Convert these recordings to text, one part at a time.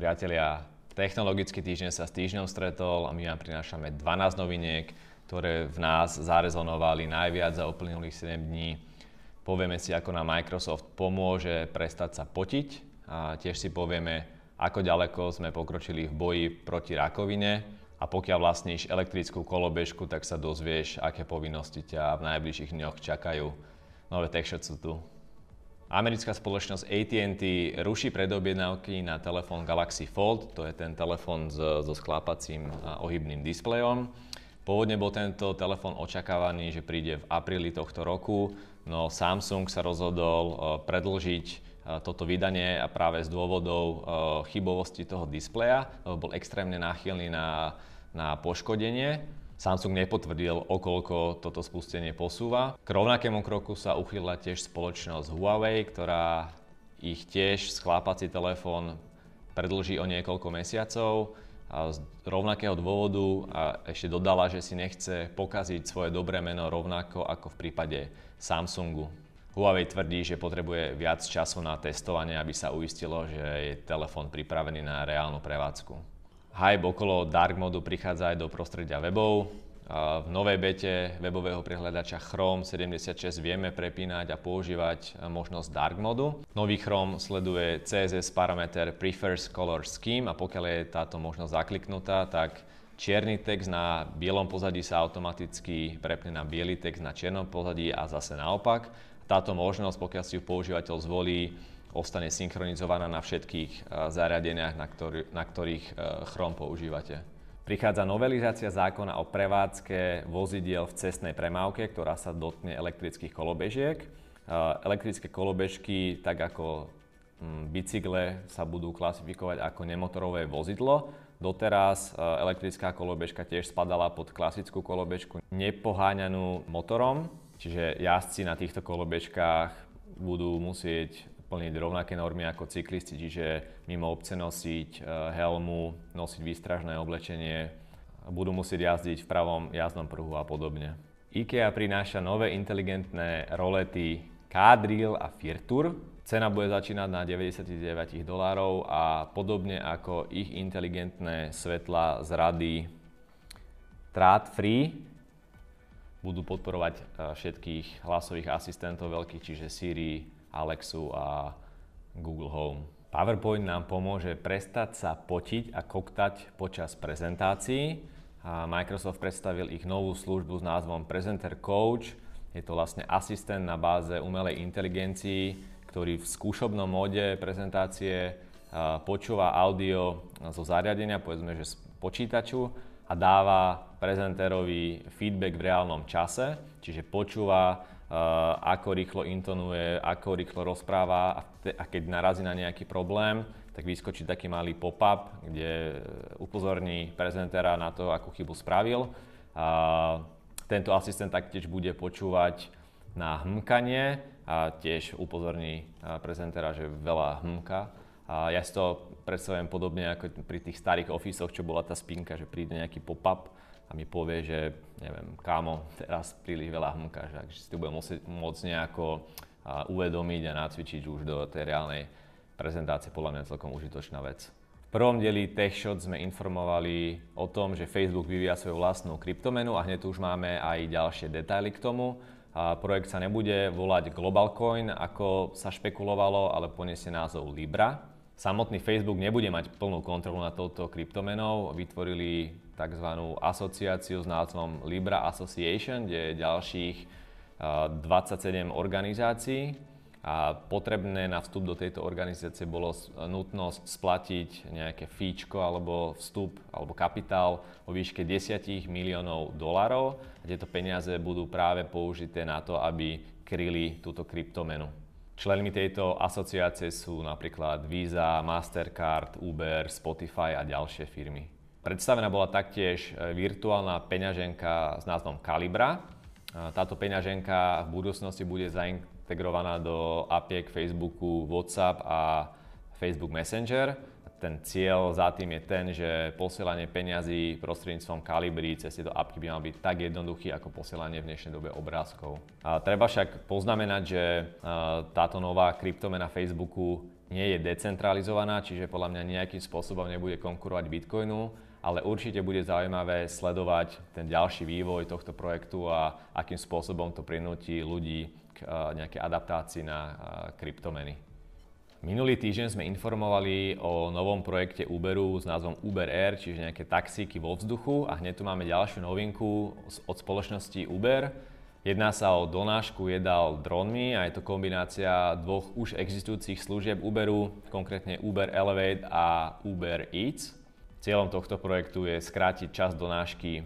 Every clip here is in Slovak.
Priatelia, technologický týždeň sa s týždňom stretol a my vám prinášame 12 noviniek, ktoré v nás zarezonovali najviac za uplynulých 7 dní. Povieme si, ako nám Microsoft pomôže prestať sa potiť a tiež si povieme, ako ďaleko sme pokročili v boji proti rakovine a pokiaľ vlastníš elektrickú kolobežku, tak sa dozvieš, aké povinnosti ťa v najbližších dňoch čakajú. Nové tech sú tu. Americká spoločnosť AT&T ruší predobjednávky na telefón Galaxy Fold, to je ten telefón so, so sklápacím a ohybným displejom. Pôvodne bol tento telefón očakávaný, že príde v apríli tohto roku, no Samsung sa rozhodol e, predlžiť e, toto vydanie a práve z dôvodov e, chybovosti toho displeja, bol extrémne náchylný na, na poškodenie. Samsung nepotvrdil, okolko toto spustenie posúva. K rovnakému kroku sa uchýlila tiež spoločnosť Huawei, ktorá ich tiež sklápací telefón predlží o niekoľko mesiacov. A z rovnakého dôvodu a ešte dodala, že si nechce pokaziť svoje dobré meno rovnako ako v prípade Samsungu. Huawei tvrdí, že potrebuje viac času na testovanie, aby sa uistilo, že je telefón pripravený na reálnu prevádzku. Hype okolo dark modu prichádza aj do prostredia webov. V novej bete webového prehľadača Chrome 76 vieme prepínať a používať možnosť dark modu. Nový Chrome sleduje CSS parameter Prefers Color Scheme a pokiaľ je táto možnosť zakliknutá, tak čierny text na bielom pozadí sa automaticky prepne na biely text na čiernom pozadí a zase naopak. Táto možnosť, pokiaľ si ju používateľ zvolí, ostane synchronizovaná na všetkých eh, zariadeniach, na, ktorý, na ktorých eh, Chrome používate. Prichádza novelizácia zákona o prevádzke vozidiel v cestnej premávke, ktorá sa dotkne elektrických kolobežiek. Eh, elektrické kolobežky, tak ako hm, bicykle, sa budú klasifikovať ako nemotorové vozidlo. Doteraz elektrická kolobežka tiež spadala pod klasickú kolobežku nepoháňanú motorom, čiže jazdci na týchto kolobežkách budú musieť plniť rovnaké normy ako cyklisti, čiže mimo obce nosiť e, helmu, nosiť výstražné oblečenie, budú musieť jazdiť v pravom jazdnom pruhu a podobne. IKEA prináša nové inteligentné rolety Kadril a Firtur. Cena bude začínať na 99 dolárov a podobne ako ich inteligentné svetla z rady Trat Free budú podporovať e, všetkých hlasových asistentov veľkých, čiže Siri, Alexu a Google Home. PowerPoint nám pomôže prestať sa potiť a koktať počas prezentácií. Microsoft predstavil ich novú službu s názvom Presenter Coach. Je to vlastne asistent na báze umelej inteligencii, ktorý v skúšobnom móde prezentácie počúva audio zo zariadenia, povedzme, že z počítaču a dáva prezentérovi feedback v reálnom čase, čiže počúva ako rýchlo intonuje, ako rýchlo rozpráva a, te, a keď narazí na nejaký problém, tak vyskočí taký malý pop-up, kde upozorní prezentéra na to, akú chybu spravil. A tento asistent taktiež bude počúvať na hmkanie a tiež upozorní eh, prezentéra, že veľa hmka. A ja si to predstavujem podobne ako pri tých starých ofisoch, čo bola tá spinka, že príde nejaký pop-up a mi povie, že neviem, kámo, teraz príliš veľa hmkáš, takže si to bude musieť, môcť nejako uvedomiť a nacvičiť už do tej reálnej prezentácie, podľa mňa celkom užitočná vec. V prvom dieli TechShot sme informovali o tom, že Facebook vyvíja svoju vlastnú kryptomenu a hneď už máme aj ďalšie detaily k tomu. A projekt sa nebude volať Globalcoin, ako sa špekulovalo, ale poniesie názov Libra. Samotný Facebook nebude mať plnú kontrolu nad touto kryptomenou. Vytvorili tzv. asociáciu s názvom Libra Association, kde je ďalších 27 organizácií a potrebné na vstup do tejto organizácie bolo nutnosť splatiť nejaké fíčko alebo vstup alebo kapitál o výške 10 miliónov dolarov a tieto peniaze budú práve použité na to, aby kryli túto kryptomenu. Členmi tejto asociácie sú napríklad Visa, Mastercard, Uber, Spotify a ďalšie firmy. Predstavená bola taktiež e, virtuálna peňaženka s názvom Calibra. E, táto peňaženka v budúcnosti bude zaintegrovaná do APIek Facebooku, WhatsApp a Facebook Messenger. Ten cieľ za tým je ten, že posielanie peňazí prostredníctvom Calibry cez tieto apky by mal byť tak jednoduchý ako posielanie v dnešnej dobe obrázkov. A treba však poznamenať, že e, táto nová kryptomena Facebooku nie je decentralizovaná, čiže podľa mňa nejakým spôsobom nebude konkurovať Bitcoinu, ale určite bude zaujímavé sledovať ten ďalší vývoj tohto projektu a akým spôsobom to prinúti ľudí k nejakej adaptácii na kryptomeny. Minulý týždeň sme informovali o novom projekte Uberu s názvom Uber Air, čiže nejaké taxíky vo vzduchu a hneď tu máme ďalšiu novinku od spoločnosti Uber. Jedná sa o donášku jedál dronmi a je to kombinácia dvoch už existujúcich služieb Uberu, konkrétne Uber Elevate a Uber Eats. Cieľom tohto projektu je skrátiť čas donášky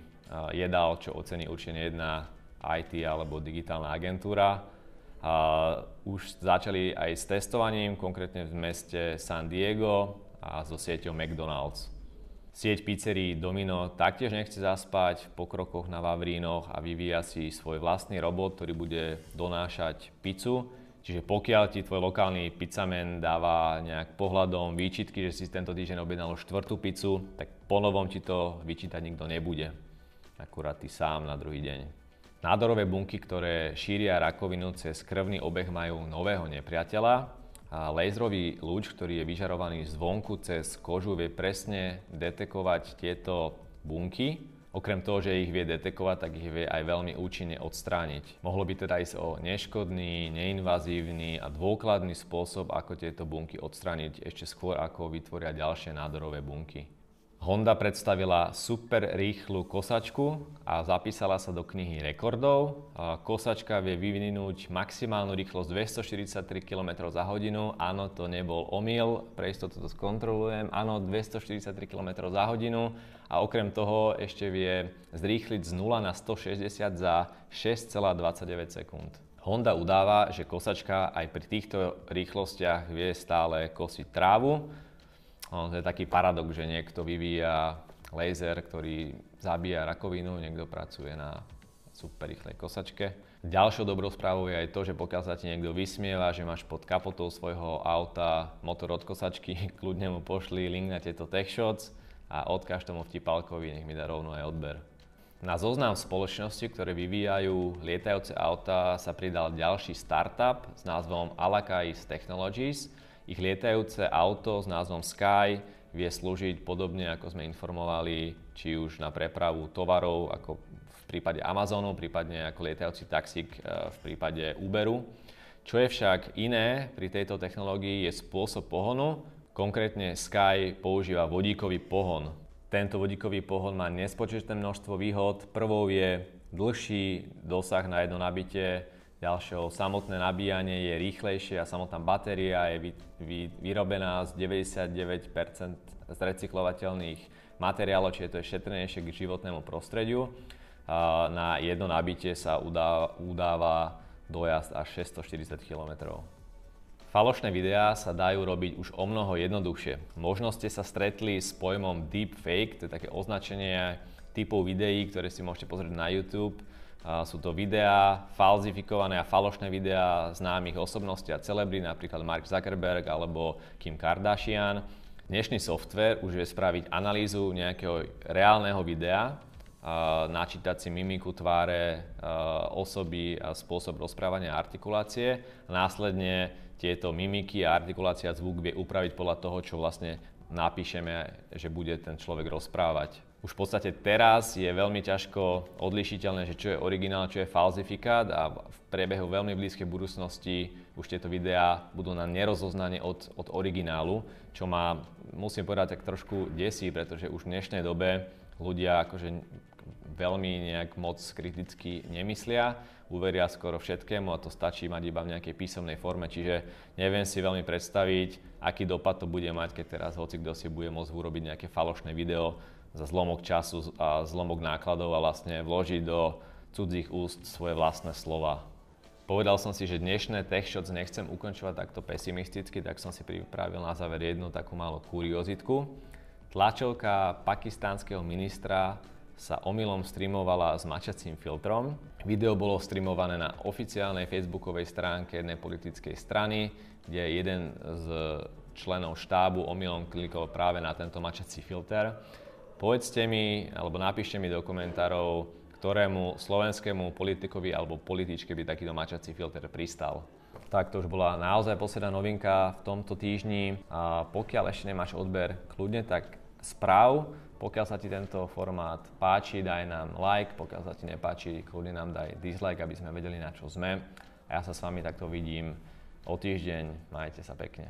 jedál, čo ocení určite jedna IT alebo digitálna agentúra a už začali aj s testovaním, konkrétne v meste San Diego a so sieťou McDonald's. Sieť pizzerií Domino taktiež nechce zaspať po krokoch na Vavrínoch a vyvíja si svoj vlastný robot, ktorý bude donášať pizzu. Čiže pokiaľ ti tvoj lokálny pizzamen dáva nejak pohľadom výčitky, že si tento týždeň objednal štvrtú pizzu, tak ponovom ti to vyčítať nikto nebude. Akurát ty sám na druhý deň. Nádorové bunky, ktoré šíria rakovinu cez krvný obeh majú nového nepriateľa a laserový lúč, ktorý je vyžarovaný zvonku cez kožu, vie presne detekovať tieto bunky. Okrem toho, že ich vie detekovať, tak ich vie aj veľmi účinne odstrániť. Mohlo by teda ísť o neškodný, neinvazívny a dôkladný spôsob, ako tieto bunky odstrániť ešte skôr, ako vytvoria ďalšie nádorové bunky. Honda predstavila super rýchlu kosačku a zapísala sa do knihy rekordov. Kosačka vie vyvinúť maximálnu rýchlosť 243 km za hodinu. Áno, to nebol omyl, pre istotu to skontrolujem. Áno, 243 km za hodinu a okrem toho ešte vie zrýchliť z 0 na 160 za 6,29 sekúnd. Honda udáva, že kosačka aj pri týchto rýchlostiach vie stále kosiť trávu, No, to je taký paradox, že niekto vyvíja laser, ktorý zabíja rakovinu, niekto pracuje na super rýchlej kosačke. Ďalšou dobrou správou je aj to, že pokiaľ sa ti niekto vysmieva, že máš pod kapotou svojho auta motor od kosačky, kľudne mu pošli link na tieto tech shots a odkáž tomu vtipalkovi, nech mi dá rovno aj odber. Na zoznam spoločnosti, ktoré vyvíjajú lietajúce auta, sa pridal ďalší startup s názvom Alakais Technologies, ich lietajúce auto s názvom Sky vie slúžiť podobne, ako sme informovali, či už na prepravu tovarov, ako v prípade Amazonu, prípadne ako lietajúci taxík e, v prípade Uberu. Čo je však iné pri tejto technológii je spôsob pohonu. Konkrétne Sky používa vodíkový pohon. Tento vodíkový pohon má nespočetné množstvo výhod. Prvou je dlhší dosah na jedno nabitie, Ďalšou samotné nabíjanie je rýchlejšie a samotná batéria je vy, vy, vyrobená z 99% z recyklovateľných materiálov, čiže to je šetrnejšie k životnému prostrediu. Na jedno nabitie sa udáva, udáva dojazd až 640 km. Falošné videá sa dajú robiť už o mnoho jednoduchšie. Možno ste sa stretli s pojmom deepfake, to je také označenie typov videí, ktoré si môžete pozrieť na YouTube sú to videá, falzifikované a falošné videá známych osobností a celebrí, napríklad Mark Zuckerberg alebo Kim Kardashian. Dnešný software už vie spraviť analýzu nejakého reálneho videa, načítať si mimiku tváre osoby a spôsob rozprávania a artikulácie. Následne tieto mimiky a artikulácia zvuk vie upraviť podľa toho, čo vlastne napíšeme, že bude ten človek rozprávať už v podstate teraz je veľmi ťažko odlišiteľné, že čo je originál, čo je falzifikát a v priebehu veľmi blízkej budúcnosti už tieto videá budú na nerozoznanie od, od originálu, čo ma, musím povedať, tak trošku desí, pretože už v dnešnej dobe ľudia akože veľmi nejak moc kriticky nemyslia, uveria skoro všetkému a to stačí mať iba v nejakej písomnej forme, čiže neviem si veľmi predstaviť, aký dopad to bude mať, keď teraz hoci kto si bude môcť urobiť nejaké falošné video za zlomok času a zlomok nákladov a vlastne vložiť do cudzích úst svoje vlastné slova. Povedal som si, že dnešné tech shots nechcem ukončovať takto pesimisticky, tak som si pripravil na záver jednu takú malú kuriozitku. Tlačovka pakistánskeho ministra sa omylom streamovala s mačacím filtrom. Video bolo streamované na oficiálnej facebookovej stránke jednej politickej strany, kde jeden z členov štábu omylom klikol práve na tento mačací filter Povedzte mi, alebo napíšte mi do komentárov, ktorému slovenskému politikovi alebo političke by takýto mačací filter pristal. Tak to už bola naozaj posledná novinka v tomto týždni. A pokiaľ ešte nemáš odber kľudne, tak správ. Pokiaľ sa ti tento formát páči, daj nám like. Pokiaľ sa ti nepáči, kľudne nám daj dislike, aby sme vedeli, na čo sme. A ja sa s vami takto vidím o týždeň. Majte sa pekne.